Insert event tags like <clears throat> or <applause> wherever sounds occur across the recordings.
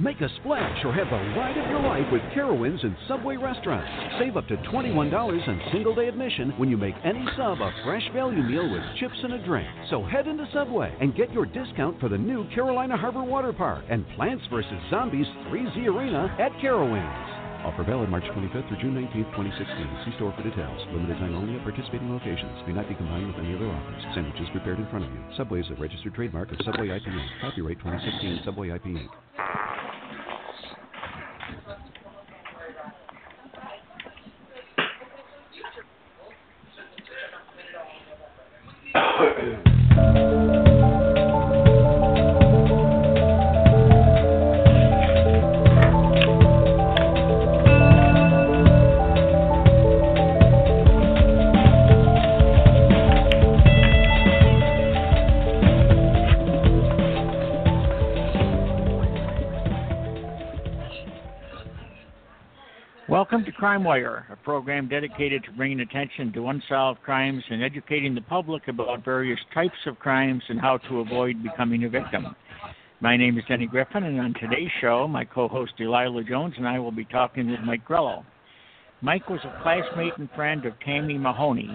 Make a splash or have the ride of your life with Carowinds and Subway restaurants. Save up to $21 on single day admission when you make any sub a fresh value meal with chips and a drink. So head into Subway and get your discount for the new Carolina Harbor Water Park and Plants vs. Zombies 3Z Arena at Carowinds. Offer valid March 25th through June 19th, 2016. See store for details. Limited time only at participating locations. May not be combined with any other offers. Sandwiches prepared in front of you. Subway is a registered trademark of Subway IP Inc. Copyright 2016 Subway IP Inc. Crime Wire, a program dedicated to bringing attention to unsolved crimes and educating the public about various types of crimes and how to avoid becoming a victim. My name is Denny Griffin, and on today's show, my co host Delilah Jones and I will be talking with Mike Grello. Mike was a classmate and friend of Tammy Mahoney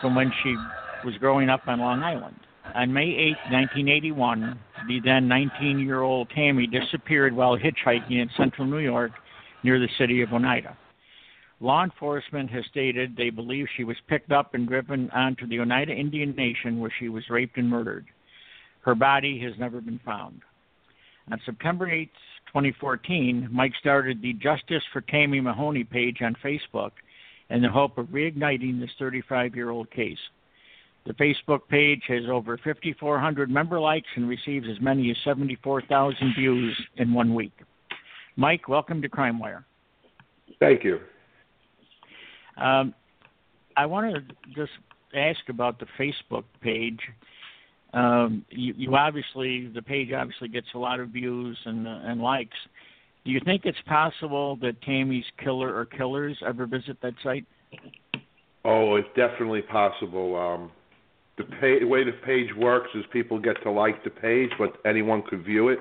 from when she was growing up on Long Island. On May 8, 1981, the then 19 year old Tammy disappeared while hitchhiking in central New York near the city of Oneida. Law enforcement has stated they believe she was picked up and driven onto the Oneida Indian Nation where she was raped and murdered. Her body has never been found. On September 8, 2014, Mike started the Justice for Tammy Mahoney page on Facebook in the hope of reigniting this 35 year old case. The Facebook page has over 5,400 member likes and receives as many as 74,000 views in one week. Mike, welcome to Crime Wire. Thank you. Um, I want to just ask about the Facebook page. Um, you, you, obviously, the page obviously gets a lot of views and, uh, and likes. Do you think it's possible that Tammy's killer or killers ever visit that site? Oh, it's definitely possible. Um, the, pay, the way the page works is people get to like the page, but anyone could view it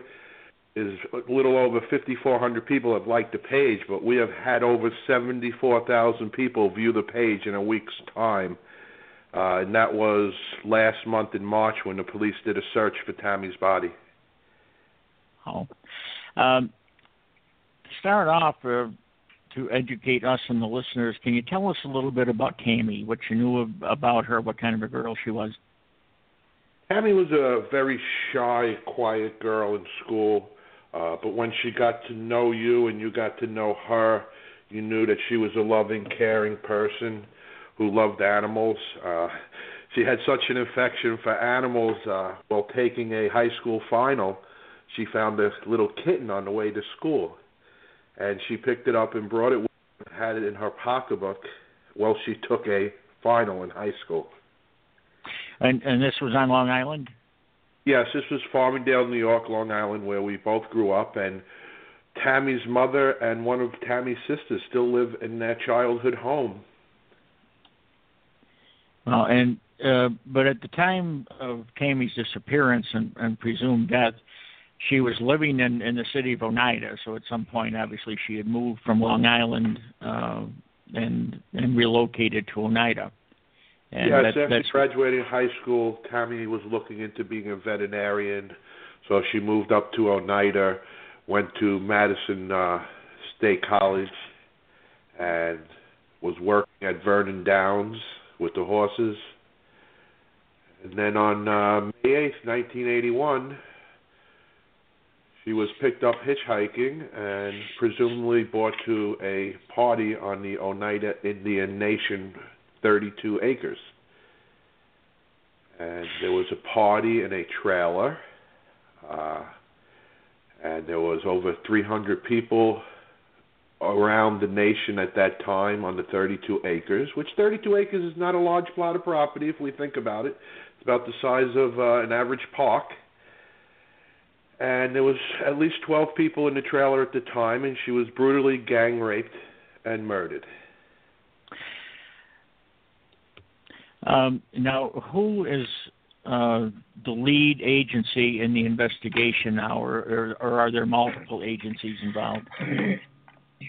is a little over 5,400 people have liked the page, but we have had over 74,000 people view the page in a week's time. Uh, and that was last month in March when the police did a search for Tammy's body. Oh. Um, to start off, uh, to educate us and the listeners, can you tell us a little bit about Tammy, what you knew of, about her, what kind of a girl she was? Tammy was a very shy, quiet girl in school. Uh, but when she got to know you and you got to know her, you knew that she was a loving, caring person who loved animals. Uh, she had such an affection for animals. Uh, while taking a high school final, she found a little kitten on the way to school, and she picked it up and brought it, had it in her pocketbook while she took a final in high school. And and this was on Long Island. Yes, this was Farmingdale, New York, Long Island, where we both grew up, and Tammy's mother and one of Tammy's sisters still live in their childhood home. Well, and uh, but at the time of Tammy's disappearance and, and presumed death, she was living in in the city of Oneida. So at some point, obviously, she had moved from Long Island uh, and and relocated to Oneida. And yes, that, after graduating high school, Tammy was looking into being a veterinarian, so she moved up to Oneida, went to Madison uh, State College, and was working at Vernon Downs with the horses. And then on uh, May 8th, 1981, she was picked up hitchhiking and presumably brought to a party on the Oneida Indian Nation 32 acres. And there was a party in a trailer, uh, and there was over 300 people around the nation at that time on the 32 acres, which 32 acres is not a large plot of property if we think about it. It's about the size of uh, an average park. And there was at least 12 people in the trailer at the time, and she was brutally gang raped and murdered. Um, now, who is uh, the lead agency in the investigation now, or, or, or are there multiple agencies involved?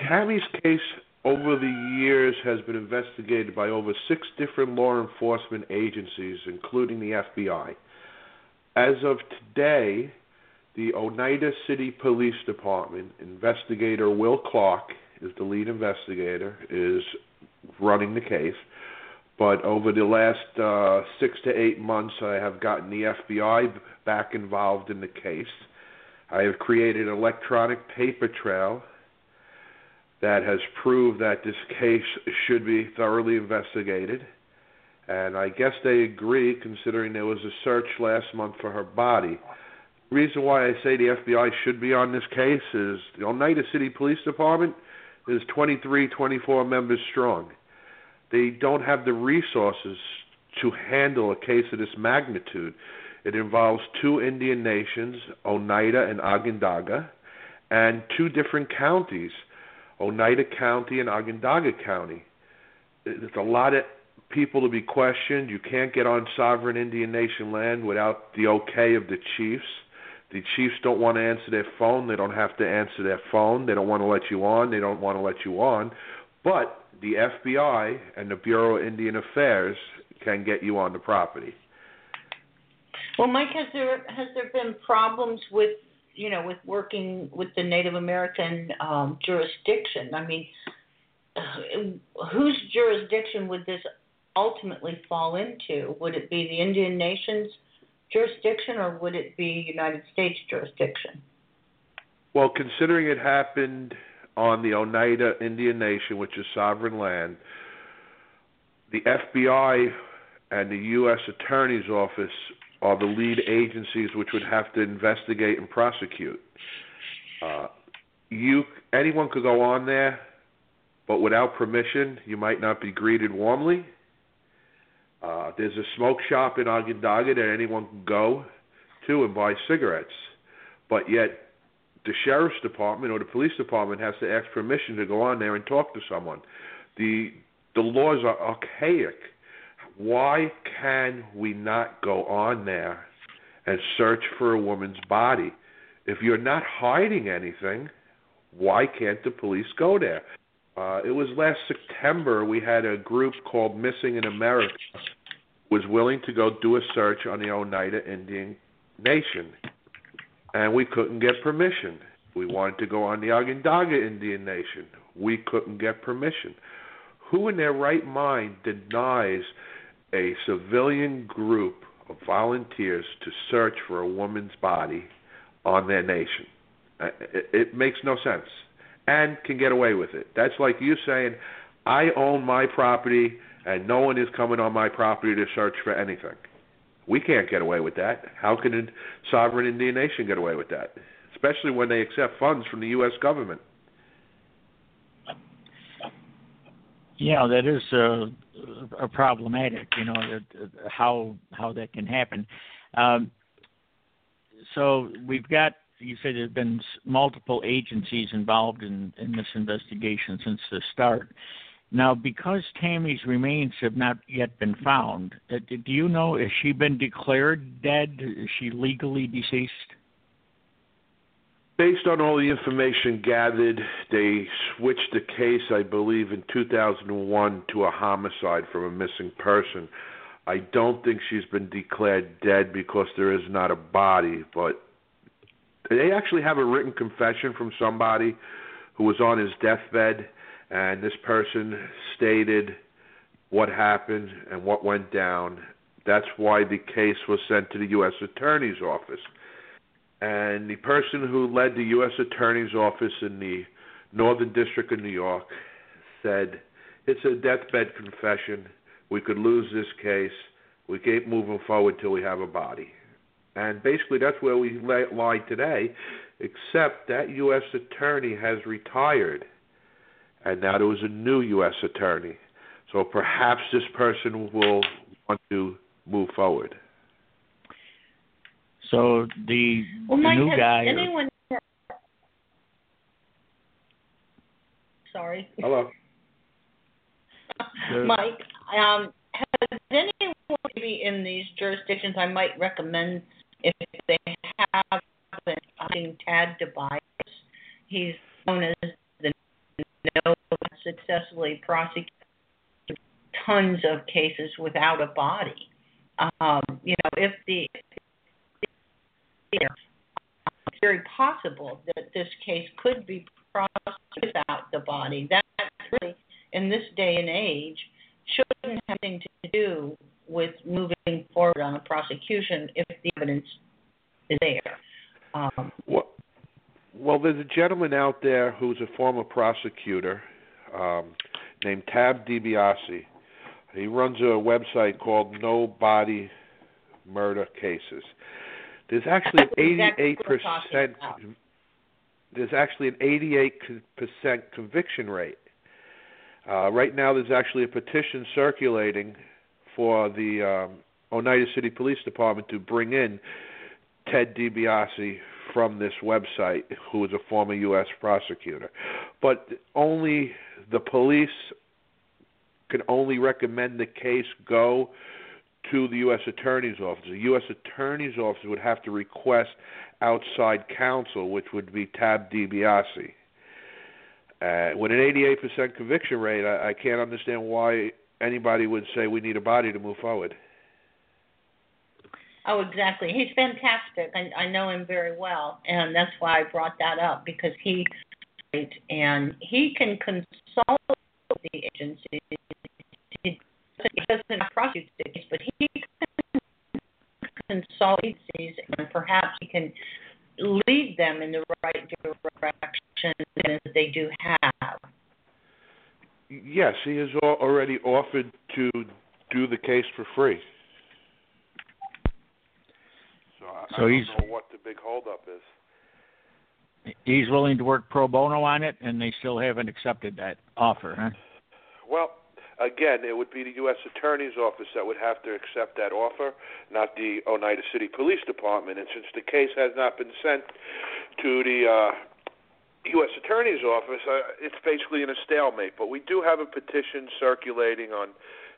Tammy's case over the years has been investigated by over six different law enforcement agencies, including the FBI. As of today, the Oneida City Police Department investigator Will Clark is the lead investigator, is running the case. But over the last uh, six to eight months, I have gotten the FBI back involved in the case. I have created an electronic paper trail that has proved that this case should be thoroughly investigated. And I guess they agree, considering there was a search last month for her body. The reason why I say the FBI should be on this case is the Oneida City Police Department is 23, 24 members strong. They don't have the resources to handle a case of this magnitude. It involves two Indian nations, Oneida and Onondaga, and two different counties, Oneida County and Onondaga County. There's a lot of people to be questioned. You can't get on sovereign Indian nation land without the okay of the chiefs. The chiefs don't want to answer their phone. They don't have to answer their phone. They don't want to let you on. They don't want to let you on. But the FBI and the Bureau of Indian Affairs can get you on the property. Well, Mike, has there has there been problems with you know with working with the Native American um, jurisdiction? I mean, whose jurisdiction would this ultimately fall into? Would it be the Indian nations jurisdiction or would it be United States jurisdiction? Well, considering it happened on the Oneida Indian Nation, which is sovereign land, the FBI and the U.S. Attorney's Office are the lead agencies which would have to investigate and prosecute. Uh, you anyone could go on there, but without permission, you might not be greeted warmly. Uh, there's a smoke shop in Onondaga that anyone can go to and buy cigarettes, but yet the sheriff's department or the police department has to ask permission to go on there and talk to someone. The the laws are archaic. Why can we not go on there and search for a woman's body? If you're not hiding anything, why can't the police go there? Uh, it was last September we had a group called Missing in America was willing to go do a search on the Oneida Indian Nation and we couldn't get permission. We wanted to go on the Onondaga Indian Nation. We couldn't get permission. Who in their right mind denies a civilian group of volunteers to search for a woman's body on their nation? Uh, it, it makes no sense and can get away with it. That's like you saying, I own my property and no one is coming on my property to search for anything. We can't get away with that. How can a sovereign Indian nation get away with that? Especially when they accept funds from the U.S. government. Yeah, that is uh, a problematic. You know that, how how that can happen. Um, so we've got you said there's been multiple agencies involved in in this investigation since the start. Now, because Tammy's remains have not yet been found, uh, do you know has she been declared dead? Is she legally deceased? Based on all the information gathered, they switched the case, I believe, in 2001 to a homicide from a missing person. I don't think she's been declared dead because there is not a body, but they actually have a written confession from somebody who was on his deathbed and this person stated what happened and what went down. That's why the case was sent to the U.S. Attorney's Office. And the person who led the U.S. Attorney's Office in the Northern District of New York said, It's a deathbed confession. We could lose this case. We keep moving forward till we have a body. And basically, that's where we lie today, except that U.S. Attorney has retired and now there was a new U.S. attorney. So perhaps this person will want to move forward. So the, well, the Mike, new guy. Anyone... Sorry. Hello. <laughs> Mike, um, has anyone maybe in these jurisdictions, I might recommend if they have been Tad DiBiase. He's known as no successfully prosecuted tons of cases without a body. Um, you know, if the it's very possible that this case could be processed without the body. That really, in this day and age, shouldn't have anything to do with moving forward on a prosecution if the evidence is there. Um, well, well, there's a gentleman out there who's a former prosecutor um, named Tad DiBiase. He runs a website called No Body Murder Cases. There's actually an 88 percent. There's actually an 88 percent conviction rate. Uh, right now, there's actually a petition circulating for the um, Oneida City Police Department to bring in Tad DiBiase from this website, who is a former U.S. prosecutor. But only the police can only recommend the case go to the U.S. Attorney's Office. The U.S. Attorney's Office would have to request outside counsel, which would be Tad DiBiase. Uh, with an 88% conviction rate, I, I can't understand why anybody would say we need a body to move forward. Oh, exactly. He's fantastic. I, I know him very well, and that's why I brought that up because he and he can consult the agency he doesn't prosecute the case, but he can consult agencies and perhaps he can lead them in the right direction that they do have. Yes, he has already offered to do the case for free. So I, so I don't know what the big holdup is. He's willing to work pro bono on it, and they still haven't accepted that offer, huh? Well, Again, it would be the U.S. Attorney's Office that would have to accept that offer, not the Oneida City Police Department. And since the case has not been sent to the uh, U.S. Attorney's Office, uh, it's basically in a stalemate. But we do have a petition circulating on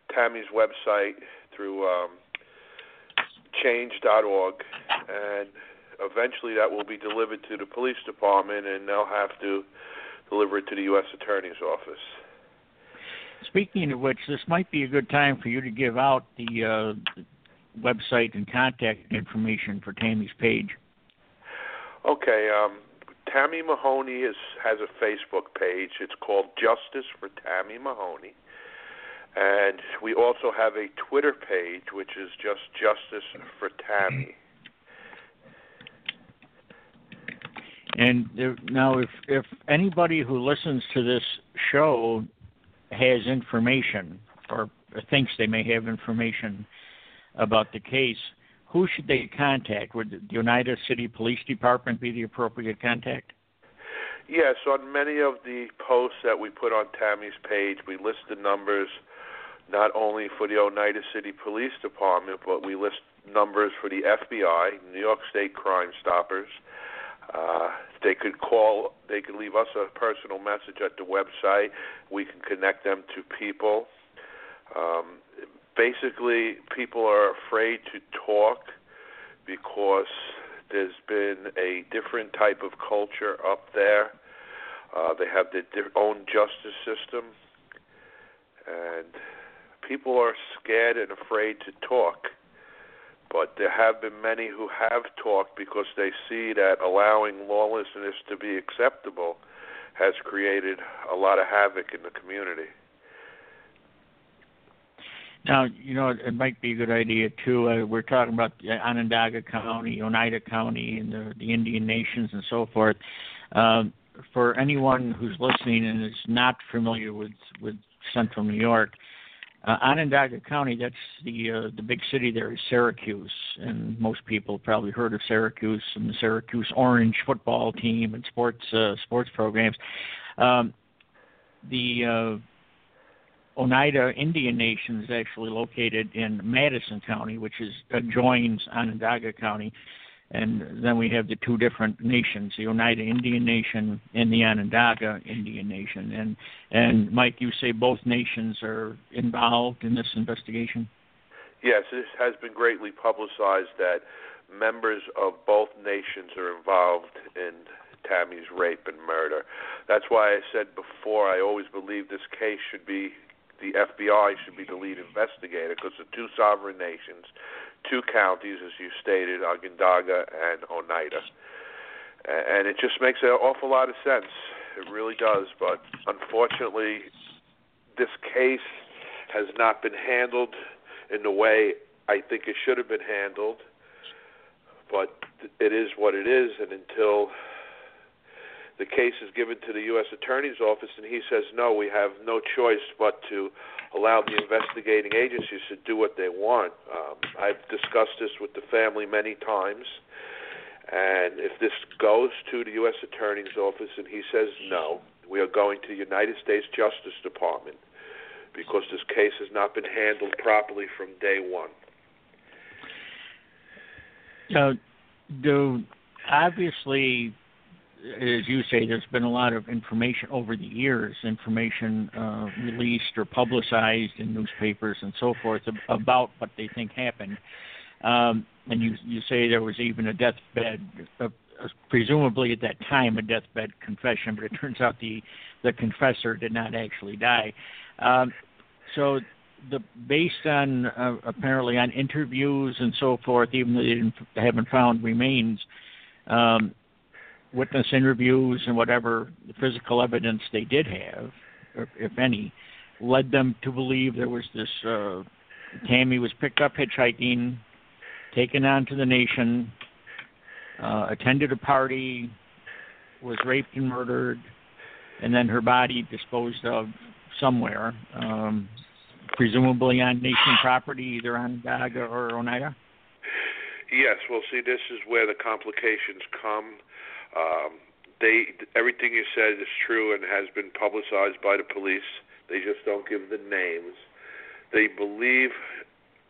Tammy's website through um, change.org, and eventually that will be delivered to the police department, and they'll have to deliver it to the U.S. Attorney's Office. Speaking of which, this might be a good time for you to give out the uh, website and contact information for Tammy's page. Okay, um, Tammy Mahoney is, has a Facebook page. It's called Justice for Tammy Mahoney. And we also have a Twitter page, which is just Justice for Tammy. And there, now, if if anybody who listens to this show has information or thinks they may have information about the case, who should they contact? Would the Oneida City Police Department be the appropriate contact? Yes, on many of the posts that we put on Tammy's page, we list the numbers not only for the Oneida City Police Department, but we list numbers for the FBI, New York State Crime Stoppers, uh, they could call, they could leave us a personal message at the website. We can connect them to people. Um, basically, people are afraid to talk because there's been a different type of culture up there. Uh, they have their own justice system, and people are scared and afraid to talk but there have been many who have talked because they see that allowing lawlessness to be acceptable has created a lot of havoc in the community. Now, you know, it might be a good idea too. Uh, we're talking about Onondaga County, Oneida County, and the, the Indian nations and so forth. Um, for anyone who's listening and is not familiar with with Central New York, uh, Onondaga County, that's the uh, the big city there is Syracuse, and most people probably heard of Syracuse and the Syracuse Orange football team and sports uh, sports programs. Um, the uh, Oneida Indian Nation is actually located in Madison County, which is adjoins Onondaga County and then we have the two different nations, the Oneida Indian Nation and the Onondaga Indian Nation. And and Mike, you say both nations are involved in this investigation? Yes, it has been greatly publicized that members of both nations are involved in Tammy's rape and murder. That's why I said before I always believe this case should be the FBI should be the lead investigator because the two sovereign nations, two counties, as you stated, Onondaga and Oneida. And it just makes an awful lot of sense. It really does. But unfortunately, this case has not been handled in the way I think it should have been handled. But it is what it is, and until the case is given to the U.S. Attorney's Office, and he says, no, we have no choice but to allow the investigating agencies to do what they want. Um, I've discussed this with the family many times. And if this goes to the U.S. Attorney's Office and he says no, we are going to the United States Justice Department because this case has not been handled properly from day one. So, do obviously, as you say, there's been a lot of information over the years, information uh, released or publicized in newspapers and so forth about what they think happened. Um, and you you say there was even a deathbed, uh, presumably at that time a deathbed confession, but it turns out the the confessor did not actually die. Um, so the based on uh, apparently on interviews and so forth, even though they haven't found remains, um, witness interviews and whatever physical evidence they did have, if any, led them to believe there was this. Uh, Tammy was picked up hitchhiking, taken on to the nation, uh, attended a party, was raped and murdered, and then her body disposed of somewhere, um, presumably on nation property, either Onondaga or Oneida? Yes, well, see, this is where the complications come. Um, they everything you said is true and has been publicized by the police. They just don't give the names. They believe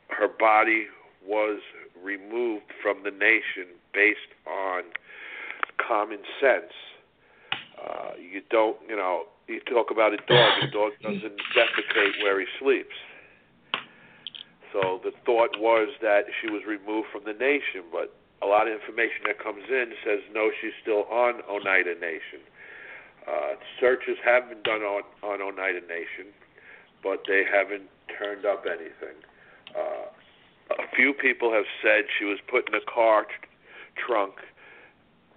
her body was removed from the nation based on common sense. Uh, you don't, you know, you talk about a dog. A dog <coughs> doesn't defecate where he sleeps. So the thought was that she was removed from the nation, but a lot of information that comes in says no, she's still on Oneida Nation. Uh, searches have been done on, on Oneida Nation, but they haven't turned up anything. Uh, a few people have said she was put in a car t- trunk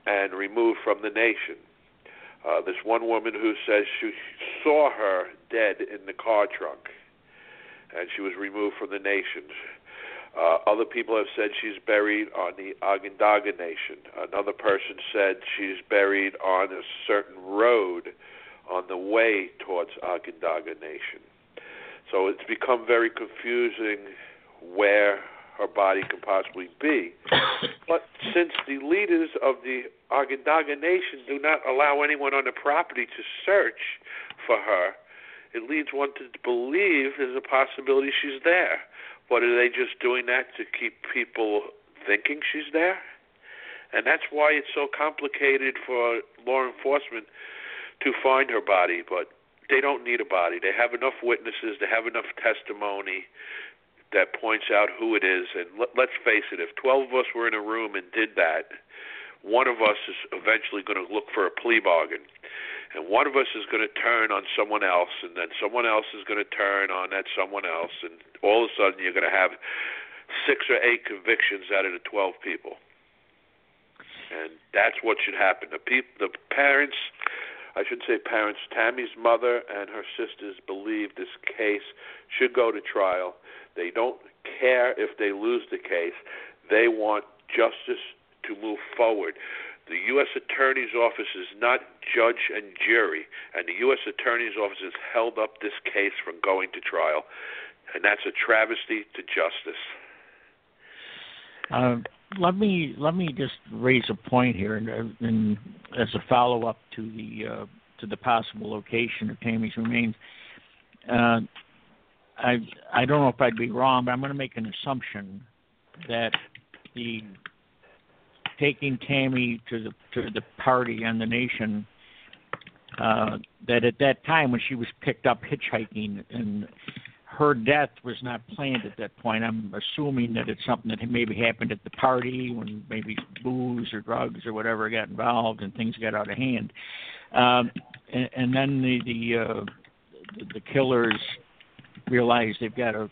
and removed from the nation. Uh, this one woman who says she saw her dead in the car trunk, and she was removed from the nation. Uh, other people have said she's buried on the Onondaga Nation. Another person said she's buried on a certain road on the way towards Onondaga Nation. So it's become very confusing where her body can possibly be. <coughs> But since the leaders of the Onondaga Nation do not allow anyone on the property to search for her, it leads one to believe there's a possibility she's there. But are they just doing that to keep people thinking she's there? And that's why it's so complicated for law enforcement to find her body. But they don't need a body. They have enough witnesses. They have enough testimony that points out who it is. And let, let's face it, if 12 of us were in a room and did that, one of us is eventually going to look for a plea bargain. And one of us is going to turn on someone else, and then someone else is going to turn on that someone else, and all of a sudden you're going to have six or eight convictions out of the 12 people. And that's what should happen. The people, the parents, I should say parents, Tammy's mother and her sisters believe this case should go to trial they don't care if they lose the case. They want justice to move forward. The U.S. Attorney's Office is not judge and jury, and the U.S. Attorney's Office has held up this case from going to trial, and that's a travesty to justice. Uh, let me let me just raise a point here, and, and as a follow up to the uh, to the possible location of Tammy's remains. Uh, I I don't know if I'd be wrong, but I'm going to make an assumption that the taking Tammy to the to the party and the nation uh, that at that time when she was picked up hitchhiking and her death was not planned at that point. I'm assuming that it's something that maybe happened at the party when maybe booze or drugs or whatever got involved and things got out of hand. Um, and, and then the the, uh, the killers realize they've got a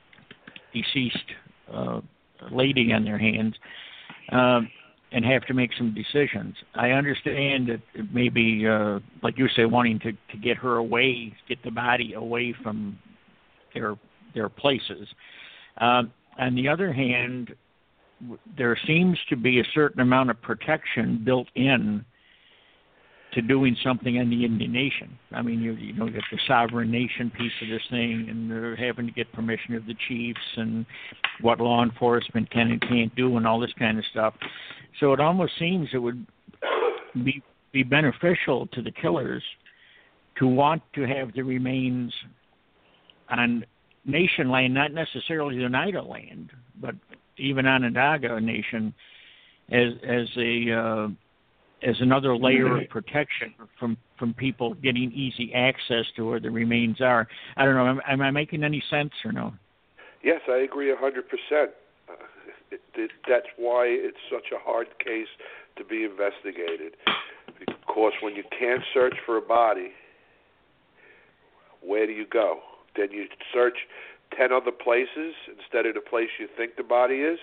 deceased uh, lady on their hands. Um, and have to make some decisions. I understand that maybe, uh, like you say, wanting to to get her away, get the body away from their their places. Um, on the other hand, there seems to be a certain amount of protection built in to doing something on the Indian nation. I mean, you you know, you get the sovereign nation piece of this thing, and they're having to get permission of the chiefs and what law enforcement can and can't do, and all this kind of stuff. So it almost seems it would be be beneficial to the killers to want to have the remains on nation land, not necessarily Oneida land, but even Onondaga Nation, as as a uh, as another layer of protection from from people getting easy access to where the remains are. I don't know. Am, am I making any sense or no? Yes, I agree a hundred percent. Uh, that's why it's such a hard case to be investigated. Because when you can't search for a body, where do you go? Then you search ten other places instead of the place you think the body is.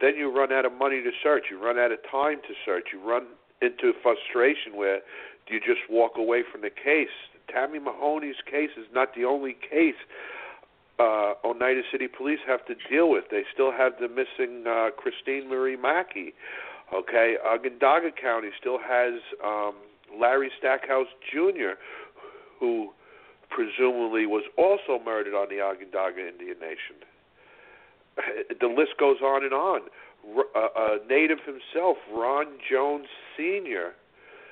Then you run out of money to search. You run out of time to search. You run into frustration where do you just walk away from the case. Tammy Mahoney's case is not the only case uh, Oneida City Police have to deal with. They still have the missing uh, Christine Marie Mackey. Okay, Onondaga County still has um, Larry Stackhouse Jr., who presumably was also murdered on the Onondaga Indian Nation. <laughs> The list goes on and on a native himself, Ron Jones Sr.,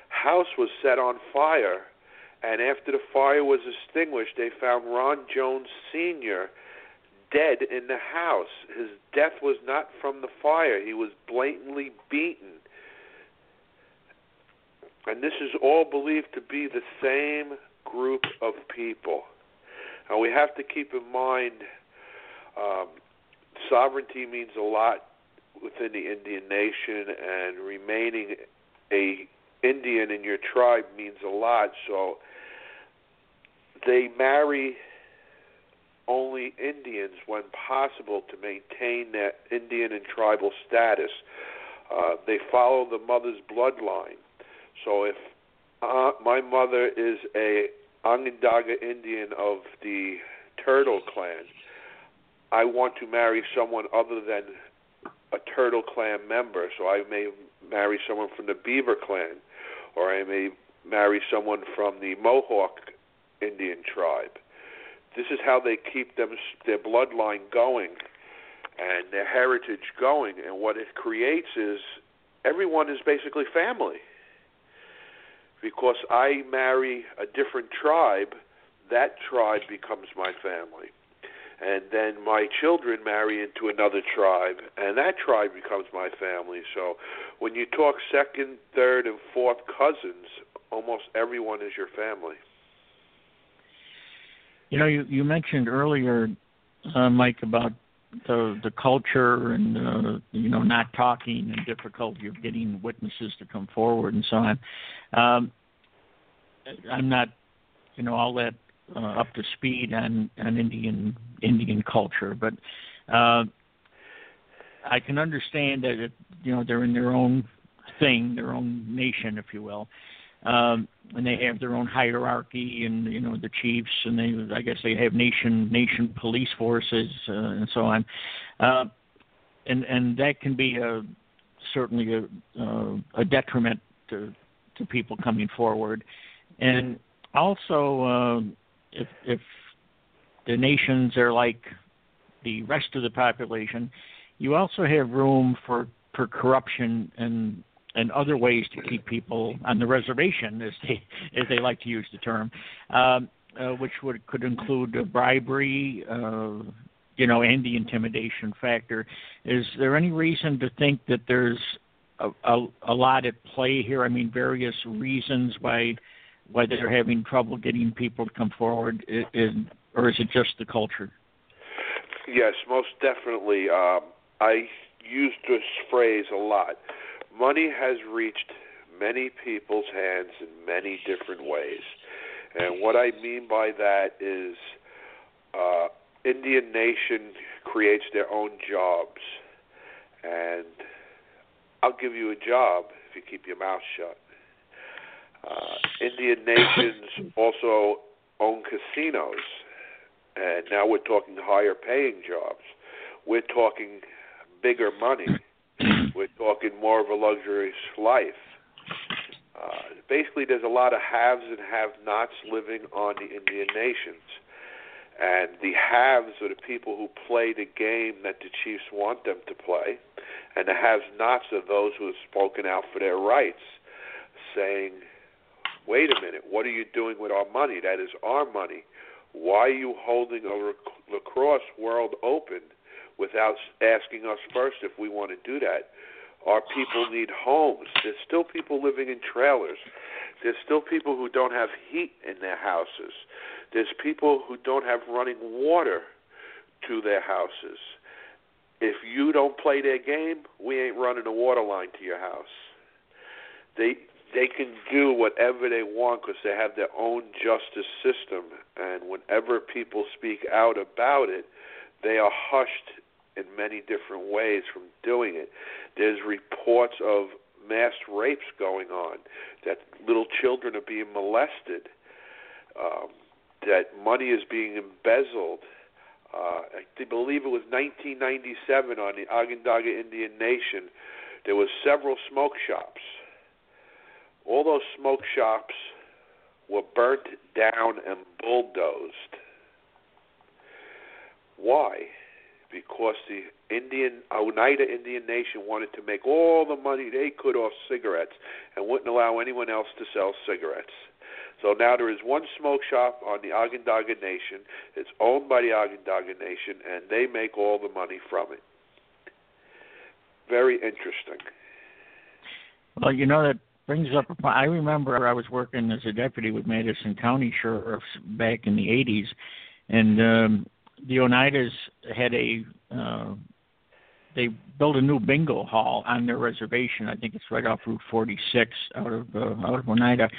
house was set on fire, and after the fire was extinguished, they found Ron Jones Sr. dead in the house. His death was not from the fire, he was blatantly beaten. And this is all believed to be the same group of people. Now we have to keep in mind um, sovereignty means a lot within the Indian nation, and remaining a Indian in your tribe means a lot. So they marry only Indians when possible to maintain that Indian and tribal status. Uh, they follow the mother's bloodline. So if uh, my mother is a Onondaga Indian of the Turtle Clan, I want to marry someone other than a Turtle Clan member, so I may marry someone from the Beaver Clan, or I may marry someone from the Mohawk Indian tribe. This is how they keep them their bloodline going and their heritage going. And what it creates is everyone is basically family. Because I marry a different tribe, that tribe becomes my family and then my children marry into another tribe, and that tribe becomes my family. So when you talk second, third, and fourth cousins, almost everyone is your family. You know, you, you mentioned earlier, uh, Mike, about the the culture and uh, you know not talking and difficulty of getting witnesses to come forward and so on. Um, I'm not, you know, all that uh, up to speed on, on Indian Indian culture, but uh, I can understand that it, you know they're in their own thing, their own nation, if you will, um, and they have their own hierarchy, and you know the chiefs, and they I guess they have nation nation police forces uh, and so on, uh, and and that can be a certainly a, uh, a detriment to to people coming forward, and also uh, if if the nations are like the rest of the population, you also have room for for corruption and and other ways to keep people on the reservation, as they as they like to use the term, um, uh, which would could include bribery, uh, you know, and the intimidation factor. Is there any reason to think that there's a, a, a lot at play here? I mean, various reasons why why they're having trouble getting people to come forward, is, or is it just the culture? Yes, most definitely. Um, I use this phrase a lot. Money has reached many people's hands in many different ways. And what I mean by that is uh, Indian Nation creates their own jobs. And I'll give you a job if you keep your mouth shut. Uh, Indian nations <laughs> also own casinos, and now we're talking higher paying jobs. We're talking bigger money. <coughs> We're talking more of a luxurious life. Uh, basically, there's a lot of haves and have-nots living on the Indian nations, and the haves are the people who play the game that the chiefs want them to play, and the have-nots are those who have spoken out for their rights, saying wait a minute, what are you doing with our money? That is our money. Why are you holding a lacrosse world open without asking us first if we want to do that? Our people <sighs> need homes. There's still people living in trailers. There's still people who don't have heat in their houses. There's people who don't have running water to their houses. If you don't play their game, we ain't running a water line to your house. They they can do whatever they want because they have their own justice system. And whenever people speak out about it, they are hushed in many different ways from doing it. There's reports of mass rapes going on, that little children are being molested, um, that money is being embezzled. Uh, I believe it was 1997 on the Onondaga Indian Nation. There was several smoke shops all those smoke shops were burnt down and bulldozed. Why? Because the Indian Oneida Indian Nation wanted to make all the money they could off cigarettes and wouldn't allow anyone else to sell cigarettes. So now there is one smoke shop on the Onondaga Nation. It's owned by the Onondaga Nation, and they make all the money from it. Very interesting. Well, you know that brings up. I remember I was working as a deputy with Madison County sheriffs back in the '80s, and um, the Oneidas had a. Uh, they built a new bingo hall on their reservation. I think it's right off Route 46 out of uh, out of Oneida,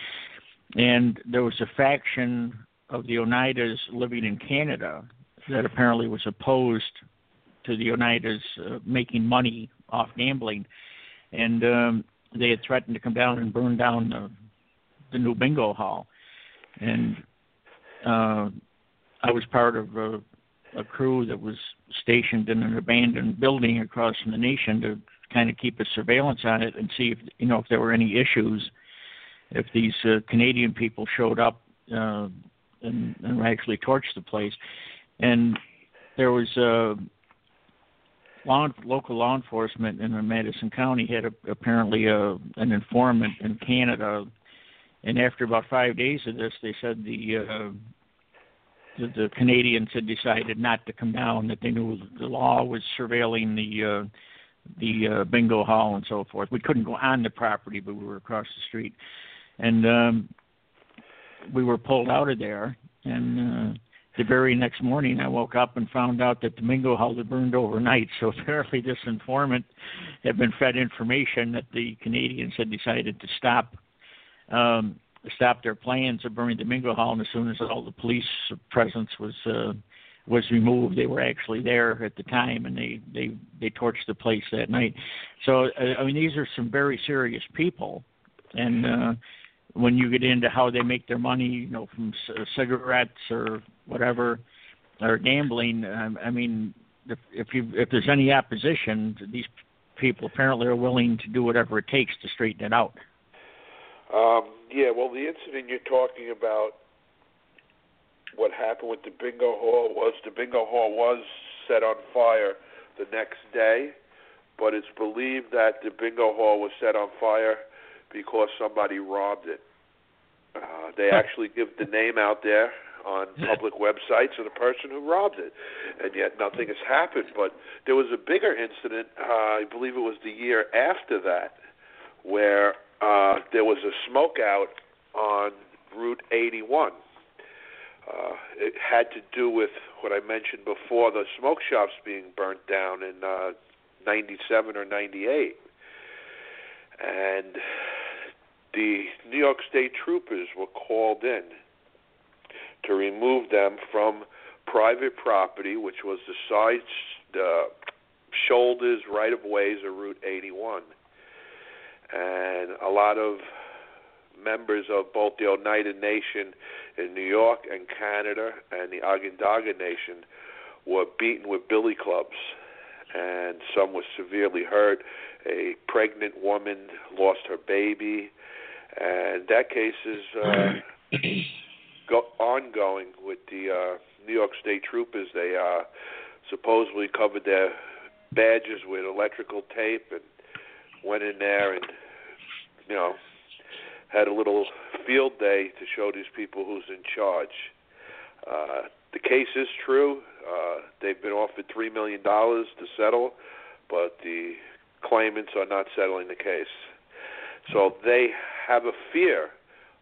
and there was a faction of the Oneidas living in Canada that apparently was opposed to the Oneidas uh, making money off gambling, and um, they had threatened to come down and burn down the, the new bingo hall, and uh, I was part of a, a crew that was stationed in an abandoned building across from the nation to kind of keep a surveillance on it and see if you know if there were any issues, if these uh, Canadian people showed up uh, and, and actually torched the place, and there was. Uh, law, local law enforcement in Madison County had a, apparently a, an informant in Canada, and after about five days of this, they said the uh, the, the Canadians had decided not to come down; that they knew the law was surveilling the uh, the uh, bingo hall and so forth. We couldn't go on the property, but we were across the street, and um, we were pulled out of there and. Uh, the very next morning, I woke up and found out that the bingo hall had burned overnight. <laughs> So apparently, this informant had been fed information that the Canadians had decided to stop um, stop their plans of burning the bingo hall. And as soon as all the police presence was uh, was removed, they were actually there at the time, and they they they torched the place that night. So uh, I mean, these are some very serious people, and. uh when you get into how they make their money, you know, from c- cigarettes or whatever, or gambling. Um, I mean, if if, you, if there's any opposition, these people apparently are willing to do whatever it takes to straighten it out. Um, yeah, well, the incident you're talking about, what happened with the bingo hall was the bingo hall was set on fire the next day, but it's believed that the bingo hall was set on fire because somebody robbed it. Uh, they actually give the name out there on public websites of the person who robbed it, and yet nothing has happened. But there was a bigger incident, uh, I believe it was the year after that, where uh, there was a smoke out on Route 81. Uh, it had to do with what I mentioned before the smoke shops being burnt down in uh, 97 or 98. And the New York State troopers were called in to remove them from private property, which was the sides, the shoulders, right of ways of Route 81. And a lot of members of both the Oneida Nation in New York and Canada and the Onondaga Nation were beaten with billy clubs, and some were severely hurt. A pregnant woman lost her baby, and that case is uh, <coughs> go- ongoing with the uh, New York State Troopers. They uh, supposedly covered their badges with electrical tape and went in there and you know had a little field day to show these people who's in charge. Uh, the case is true. Uh, they've been offered three million dollars to settle, but the claimants are not settling the case. So they have a fear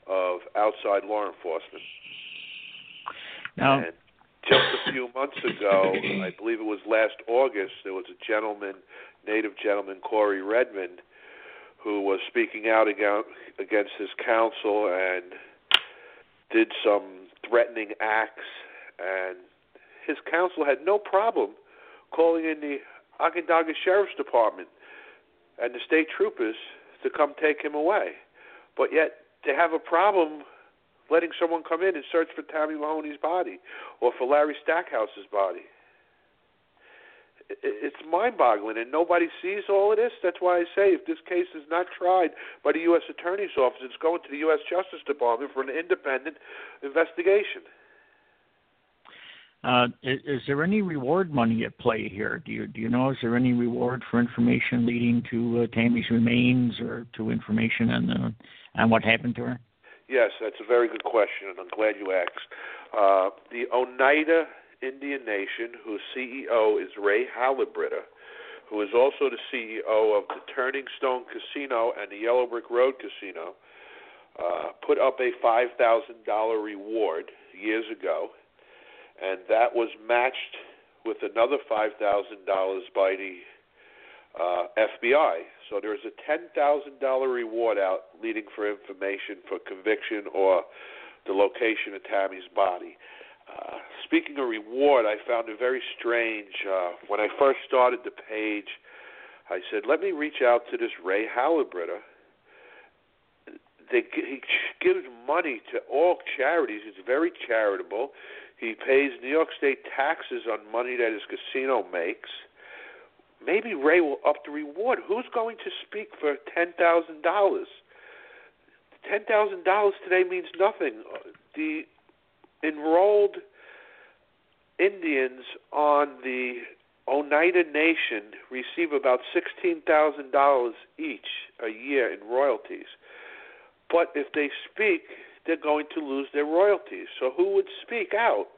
of outside law enforcement. Now, and just a few months ago, I believe it was last August, there was a gentleman, native gentleman, Corey Redmond, who was speaking out against his council and did some threatening acts, and his council had no problem calling in the Onondaga Sheriff's Department and the state troopers to come take him away. But yet they have a problem letting someone come in and search for Tammy Mahoney's body or for Larry Stackhouse's body it's mind-boggling, and nobody sees all of this. That's why I say if this case is not tried by the U.S. Attorney's Office, it's going to the U.S. Justice Department for an independent investigation. Uh, is, is, there any reward money at play here? Do you do you know? Is there any reward for information leading to uh, Tammy's remains or to information on the on what happened to her? Yes, that's a very good question, and I'm glad you asked. Uh, the Oneida Indian Nation, whose CEO is Ray Halbritter, who is also the CEO of the Turning Stone Casino and the Yellow Brick Road Casino, uh, put up a $5,000 reward years ago, and that was matched with another $5,000 by the uh, FBI. So there's a $10,000 reward out leading for information for conviction or the location of Tammy's body. Uh, speaking of reward, I found it very strange. Uh, when I first started the page, I said, let me reach out to this Ray Halbritter. They, he gives money to all charities. He's very charitable. He pays New York State taxes on money that his casino makes. Maybe Ray will up the reward. Who's going to speak for ten thousand dollars? Ten thousand dollars today means nothing. The enrolled Indians on the Oneida Nation receive about $16,000 each a year in royalties. But if they speak, they're going to lose their royalties. So who would speak out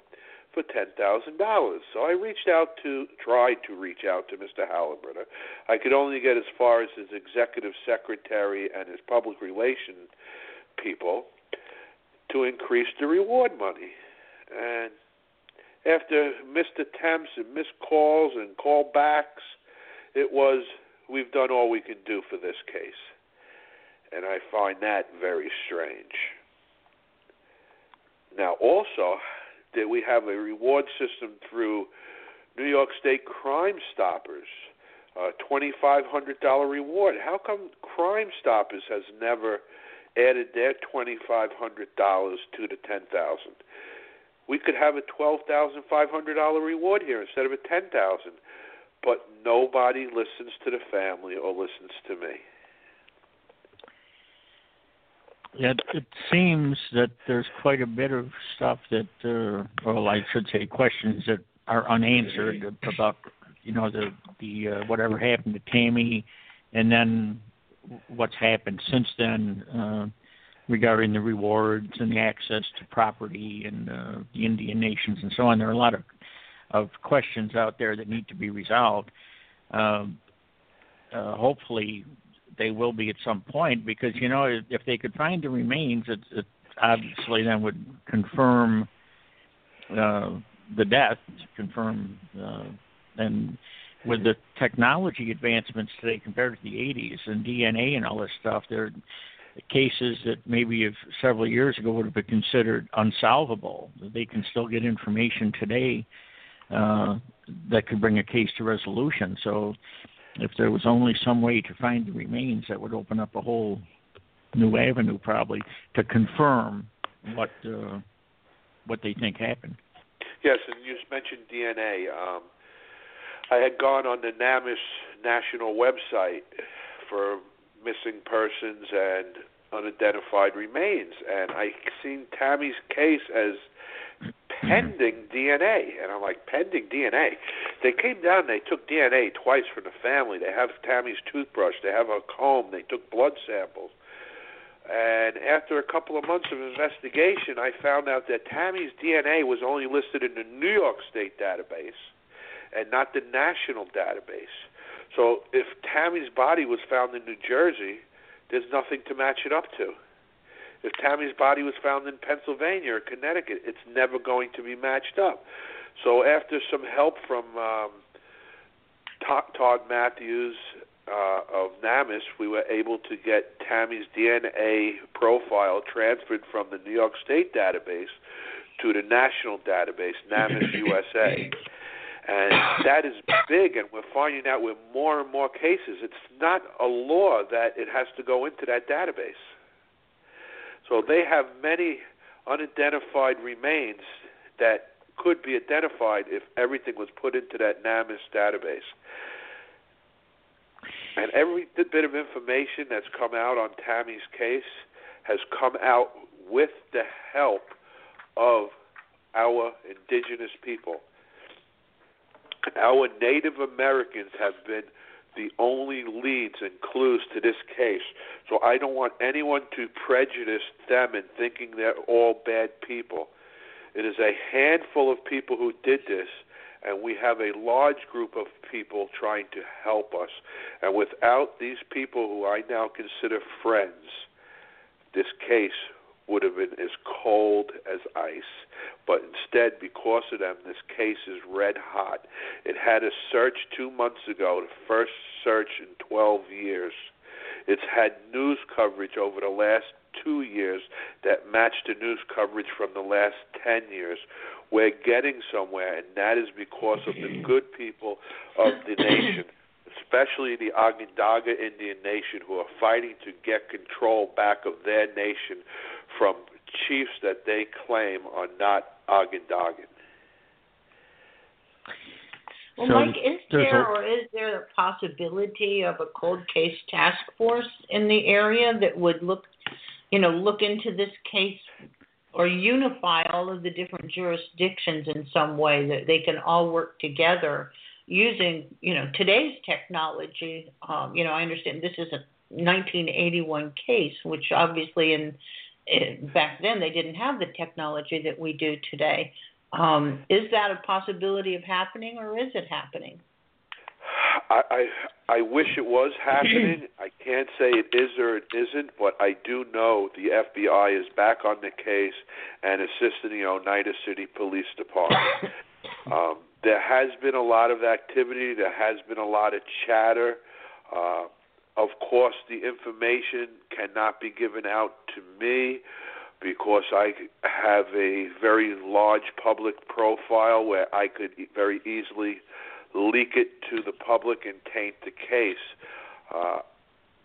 for $10,000? So I reached out to, tried to reach out to Mr. Halbritter. I could only get as far as his executive secretary and his public relation people to increase the reward money. And after missed attempts and missed calls and callbacks, it was we've done all we can do for this case. And I find that very strange. Now, also, that we have a reward system through New York State Crime Stoppers, a $2,500 reward. How come Crime Stoppers has never added their $2,500 to the 10000 we could have a $12,500 reward here instead of a 10000 but nobody listens to the family or listens to me. Yeah, it seems that there's quite a bit of stuff that, uh, well, I should say, questions that are unanswered about, you know, the the uh, whatever happened to Tammy, and then what's happened since then uh, regarding the rewards and the access to property and uh, the Indian nations and so on. There are a lot of of questions out there that need to be resolved. Um, uh, hopefully, they will be at some point because you know if they could find the remains, it, it obviously then would confirm uh, the death confirm. Uh, and with the technology advancements today compared to the 80s and DNA and all this stuff, there are cases that maybe if several years ago would have been considered unsolvable. They can still get information today uh, that could bring a case to resolution. So, if there was only some way to find the remains, that would open up a whole new avenue, probably, to confirm what uh, what they think happened. Yes, and you mentioned DNA. Um, I had gone on the NamUs national website for missing persons and unidentified remains, and I seen Tammy's case as pending DNA, and I'm like, pending DNA. They came down, they took DNA twice from the family. They have Tammy's toothbrush, they have a comb, they took blood samples. And after a couple of months of investigation, I found out that Tammy's DNA was only listed in the New York State database and not the national database. So if Tammy's body was found in New Jersey, there's nothing to match it up to. If Tammy's body was found in Pennsylvania or Connecticut, it's never going to be matched up. So after some help from um, Todd Matthews uh, of NamUs, we were able to get Tammy's DNA profile transferred from the New York State database to the national database, NamUs <laughs> USA. And that is big, and we're finding out with more and more cases. It's not a law that it has to go into that database. So they have many unidentified remains that could be identified if everything was put into that NamUs database. And every bit of information that's come out on Tammy's case has come out with the help of our indigenous people. Our Native Americans have been the only leads and clues to this case. So I don't want anyone to prejudice them in thinking they're all bad people. It is a handful of people who did this, and we have a large group of people trying to help us. And without these people who I now consider friends, this case would have been as cold as ice. But instead, because of them, this case is red hot. It had a search two months ago, the first search in 12 years. It's had news coverage over the last two years that matched the news coverage from the last 10 years. We're getting somewhere, and that is because of the good people of the nation especially the Onondaga Indian Nation, who are fighting to get control back of their nation from chiefs that they claim are not Onondagan. Well, so Mike, is there or is there a possibility of a cold case task force in the area that would look, you know, look into this case or unify all of the different jurisdictions in some way that they can all work together using, you know, today's technology? Um, you know, I understand this is a 1981 case, which obviously in back then they didn't have the technology that we do today. Um, is that a possibility of happening, or is it happening? I, I I wish it was happening. <clears throat> I can't say it is or it isn't, but I do know the FBI is back on the case and assisting the Oneida City Police Department. <laughs> um, there has been a lot of activity. There has been a lot of chatter. Uh, of course, the information cannot be given out to me because I have a very large public profile where I could very easily leak it to the public and taint the case. Uh,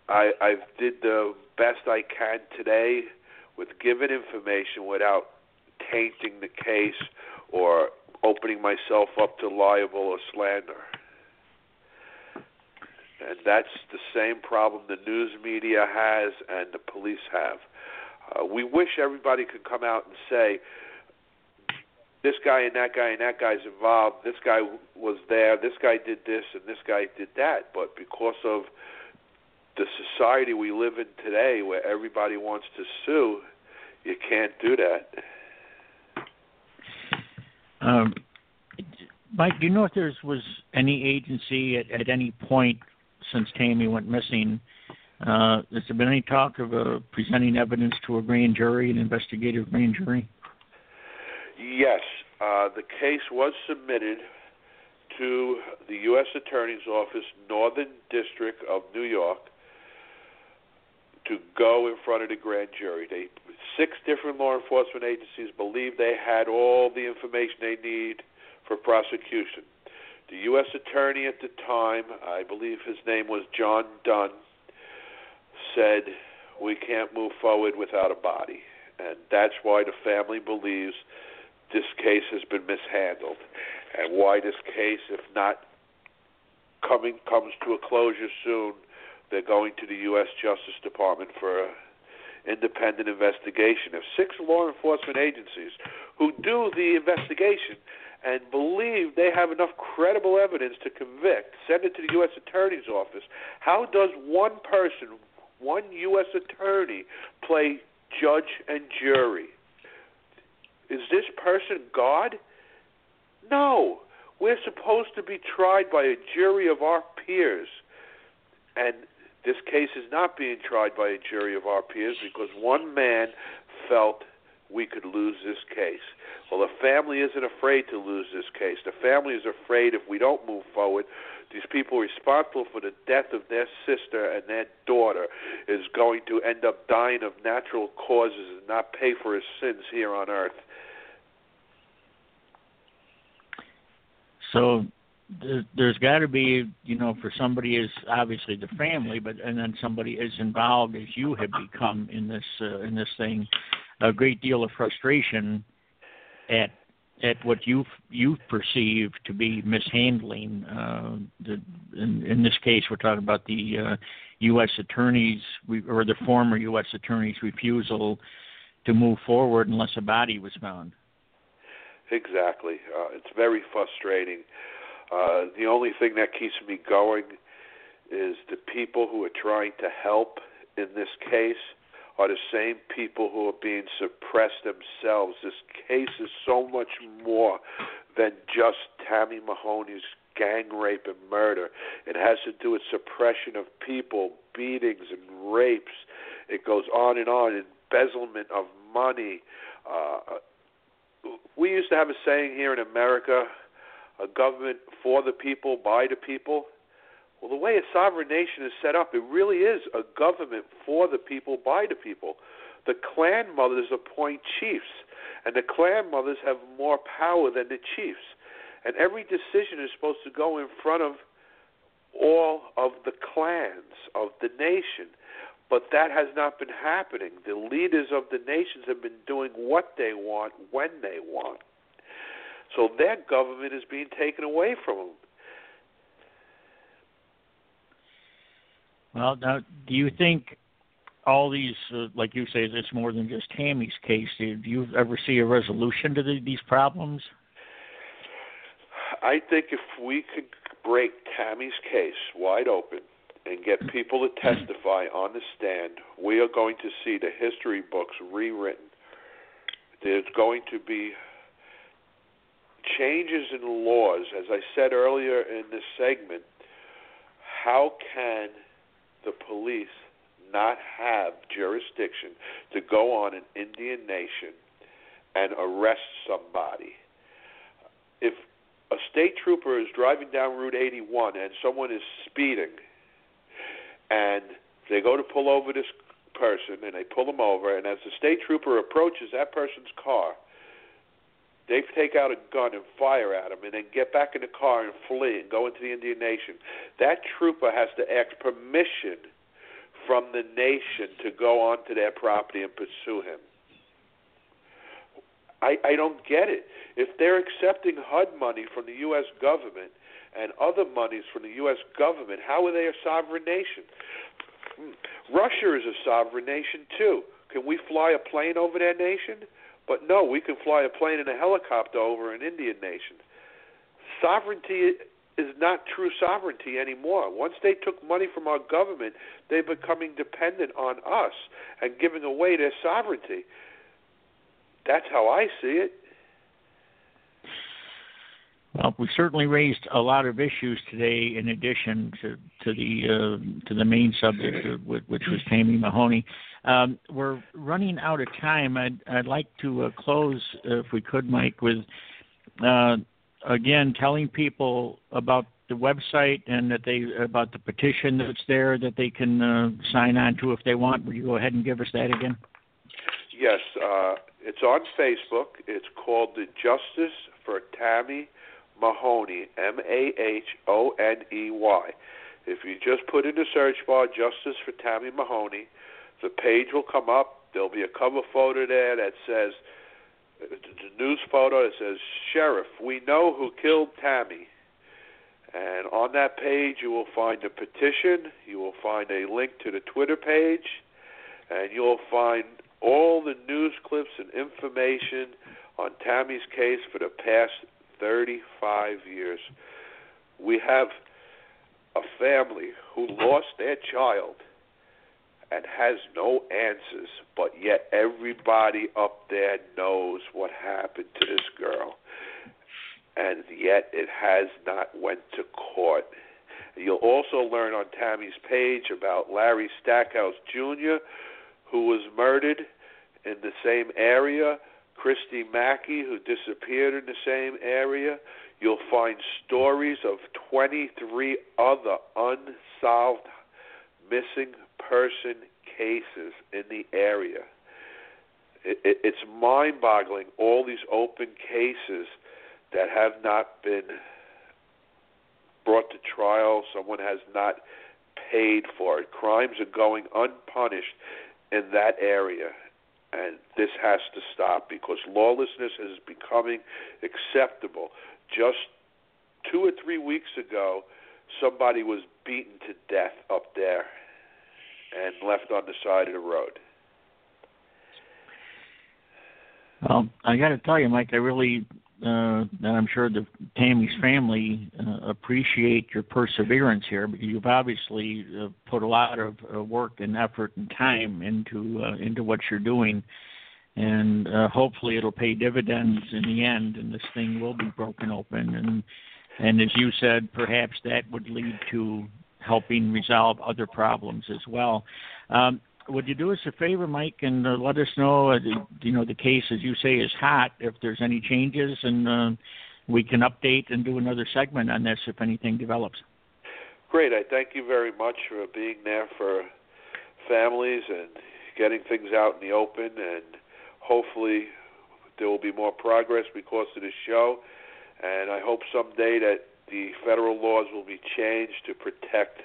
I, I did the best I can today with given information without tainting the case or opening myself up to libel or slander. And that's the same problem the news media has and the police have. Uh, we wish everybody could come out and say, this guy and that guy and that guy's involved, this guy was there, this guy did this, and this guy did that. But because of the society we live in today where everybody wants to sue, you can't do that. Um, Mike, do you know if there was any agency at, at any point since Tammy went missing. Uh, has there been any talk of uh, presenting evidence to a grand jury, an investigative grand jury? Yes. Uh, the case was submitted to the U.S. Attorney's Office, Northern District of New York, to go in front of the grand jury. They six different law enforcement agencies believe they had all the information they need for prosecution. The U.S. attorney at the time, I believe his name was John Dunn, said we can't move forward without a body, and that's why the family believes this case has been mishandled, and why this case, if not coming comes to a closure soon, they're going to the U.S. Justice Department for an independent investigation. If six law enforcement agencies who do the investigation and believe they have enough credible evidence to convict send it to the U.S. Attorney's Office, how does one person, one U.S. attorney, play judge and jury? Is this person God? No. We're supposed to be tried by a jury of our peers. And this case is not being tried by a jury of our peers because one man felt we could lose this case. Well, the family isn't afraid to lose this case. The family is afraid if we don't move forward, these people responsible for the death of their sister and their daughter is going to end up dying of natural causes and not pay for his sins here on earth. So there's got to be, you know, for somebody is obviously the family, but and then somebody as involved as you have become in this uh, in this thing, a great deal of frustration at at what you you perceive to be mishandling. Uh, the, in, in this case, we're talking about the uh, U.S. attorneys or the former U.S. attorney's refusal to move forward unless a body was found. Exactly. Uh, it's very frustrating. Uh, the only thing that keeps me going is the people who are trying to help in this case are the same people who are being suppressed themselves. This case is so much more than just Tammy Mahoney's gang rape and murder. It has to do with suppression of people, beatings and rapes. It goes on and on, embezzlement of money. Uh, we used to have a saying here in America a government for the people, by the people. Well, the way a sovereign nation is set up, it really is a government for the people, by the people. The clan mothers appoint chiefs, and the clan mothers have more power than the chiefs. And every decision is supposed to go in front of all of the clans of the nation. But that has not been happening. The leaders of the nations have been doing what they want when they want. So their government is being taken away from them. Well, now, do you think all these, uh, like you say, it's more than just Tammy's case? Do you ever see a resolution to the, these problems? I think if we could break Tammy's case wide open and get people to testify on the stand, we are going to see the history books rewritten. There's going to be changes in laws, as I said earlier in this segment, how can the police not have jurisdiction to go on an Indian nation and arrest somebody? If a state trooper is driving down Route 81 and someone is speeding and they go to pull over this person and they pull them over and as the state trooper approaches that person's car they take out a gun and fire at him and then get back in the car and flee and go into the Indian Nation. That trooper has to ask permission from the nation to go onto their property and pursue him. I, I don't get it. If they're accepting HUD money from the U.S. government and other monies from the U.S. government, how are they a sovereign nation? Hmm. Russia is a sovereign nation too. Can we fly a plane over their nation? But no, we can fly a plane and a helicopter over an Indian nation. Sovereignty is not true sovereignty anymore. Once they took money from our government, they're becoming dependent on us and giving away their sovereignty. That's how I see it. Well, we certainly raised a lot of issues today, in addition to to the uh, to the main subject, which was Tammy Mahoney. Um, we're running out of time. I'd, I'd like to uh, close, uh, if we could, Mike, with uh, again, telling people about the website and that they about the petition that's there that they can uh, sign on to if they want. Would you go ahead and give us that again? Yes, uh, it's on Facebook. It's called the Justice for Tammy Mahoney, M A H O N E Y. If you just put in the search bar Justice for Tammy Mahoney, the page will come up. There'll be a cover photo there that says, the news photo that says, Sheriff, we know who killed Tammy. And on that page, you will find a petition, you will find a link to the Twitter page, and you'll find all the news clips and information on Tammy's case for the past 35 years. We have a family who lost their child and has no answers, but yet everybody up there knows what happened to this girl. And yet it has not went to court. You'll also learn on Tammy's page about Larry Stackhouse Jr., who was murdered in the same area, Christy Mackey, who disappeared in the same area. You'll find stories of 23 other unsolved missing person cases in the area. It, it, it's mind boggling, all these open cases that have not been brought to trial, someone has not paid for it. Crimes are going unpunished in that area. And this has to stop because lawlessness is becoming acceptable. Just two or three weeks ago, somebody was beaten to death up there and left on the side of the road. Well, I got to tell you, Mike, I really, uh, and I'm sure the Tammy's family uh, appreciate your perseverance here because you've obviously uh, put a lot of uh, work and effort and time into uh, into what you're doing, and uh, hopefully it'll pay dividends in the end, and this thing will be broken open. And and as you said, perhaps that would lead to helping resolve other problems as well. Um, would you do us a favor, Mike, and uh, let us know, uh, you know, the case as you say is hot. If there's any changes, and uh, we can update and do another segment on this if anything develops. Great. I thank you very much for being there for families and getting things out in the open, and hopefully there will be more progress because of this show. And I hope someday that the federal laws will be changed to protect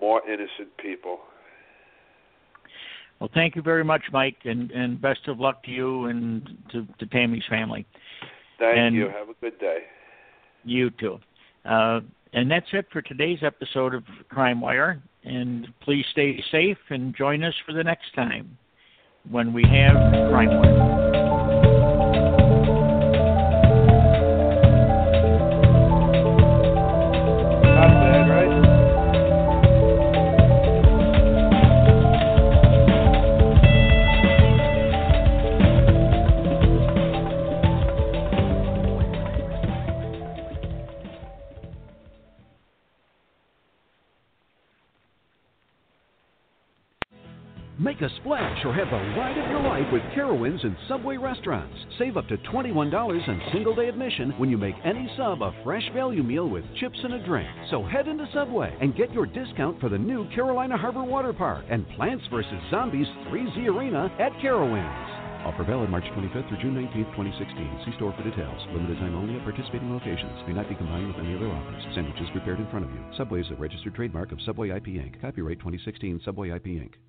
more innocent people. Well, thank you very much, Mike, and, and best of luck to you and to, to Tammy's family. Thank and you. Have a good day. You too. Uh, and that's it for today's episode of Crime Wire. And please stay safe and join us for the next time when we have Crime Wire. Make a splash or have the ride of your life with Carowinds and Subway restaurants. Save up to $21 on single day admission when you make any sub a fresh value meal with chips and a drink. So head into Subway and get your discount for the new Carolina Harbor Water Park and Plants vs. Zombies 3Z Arena at Carowinds. Offer valid March 25th through June 19th, 2016. See store for details. Limited time only at participating locations. May not be combined with any other offers. Sandwiches prepared in front of you. Subway is a registered trademark of Subway IP Inc. Copyright 2016 Subway IP Inc.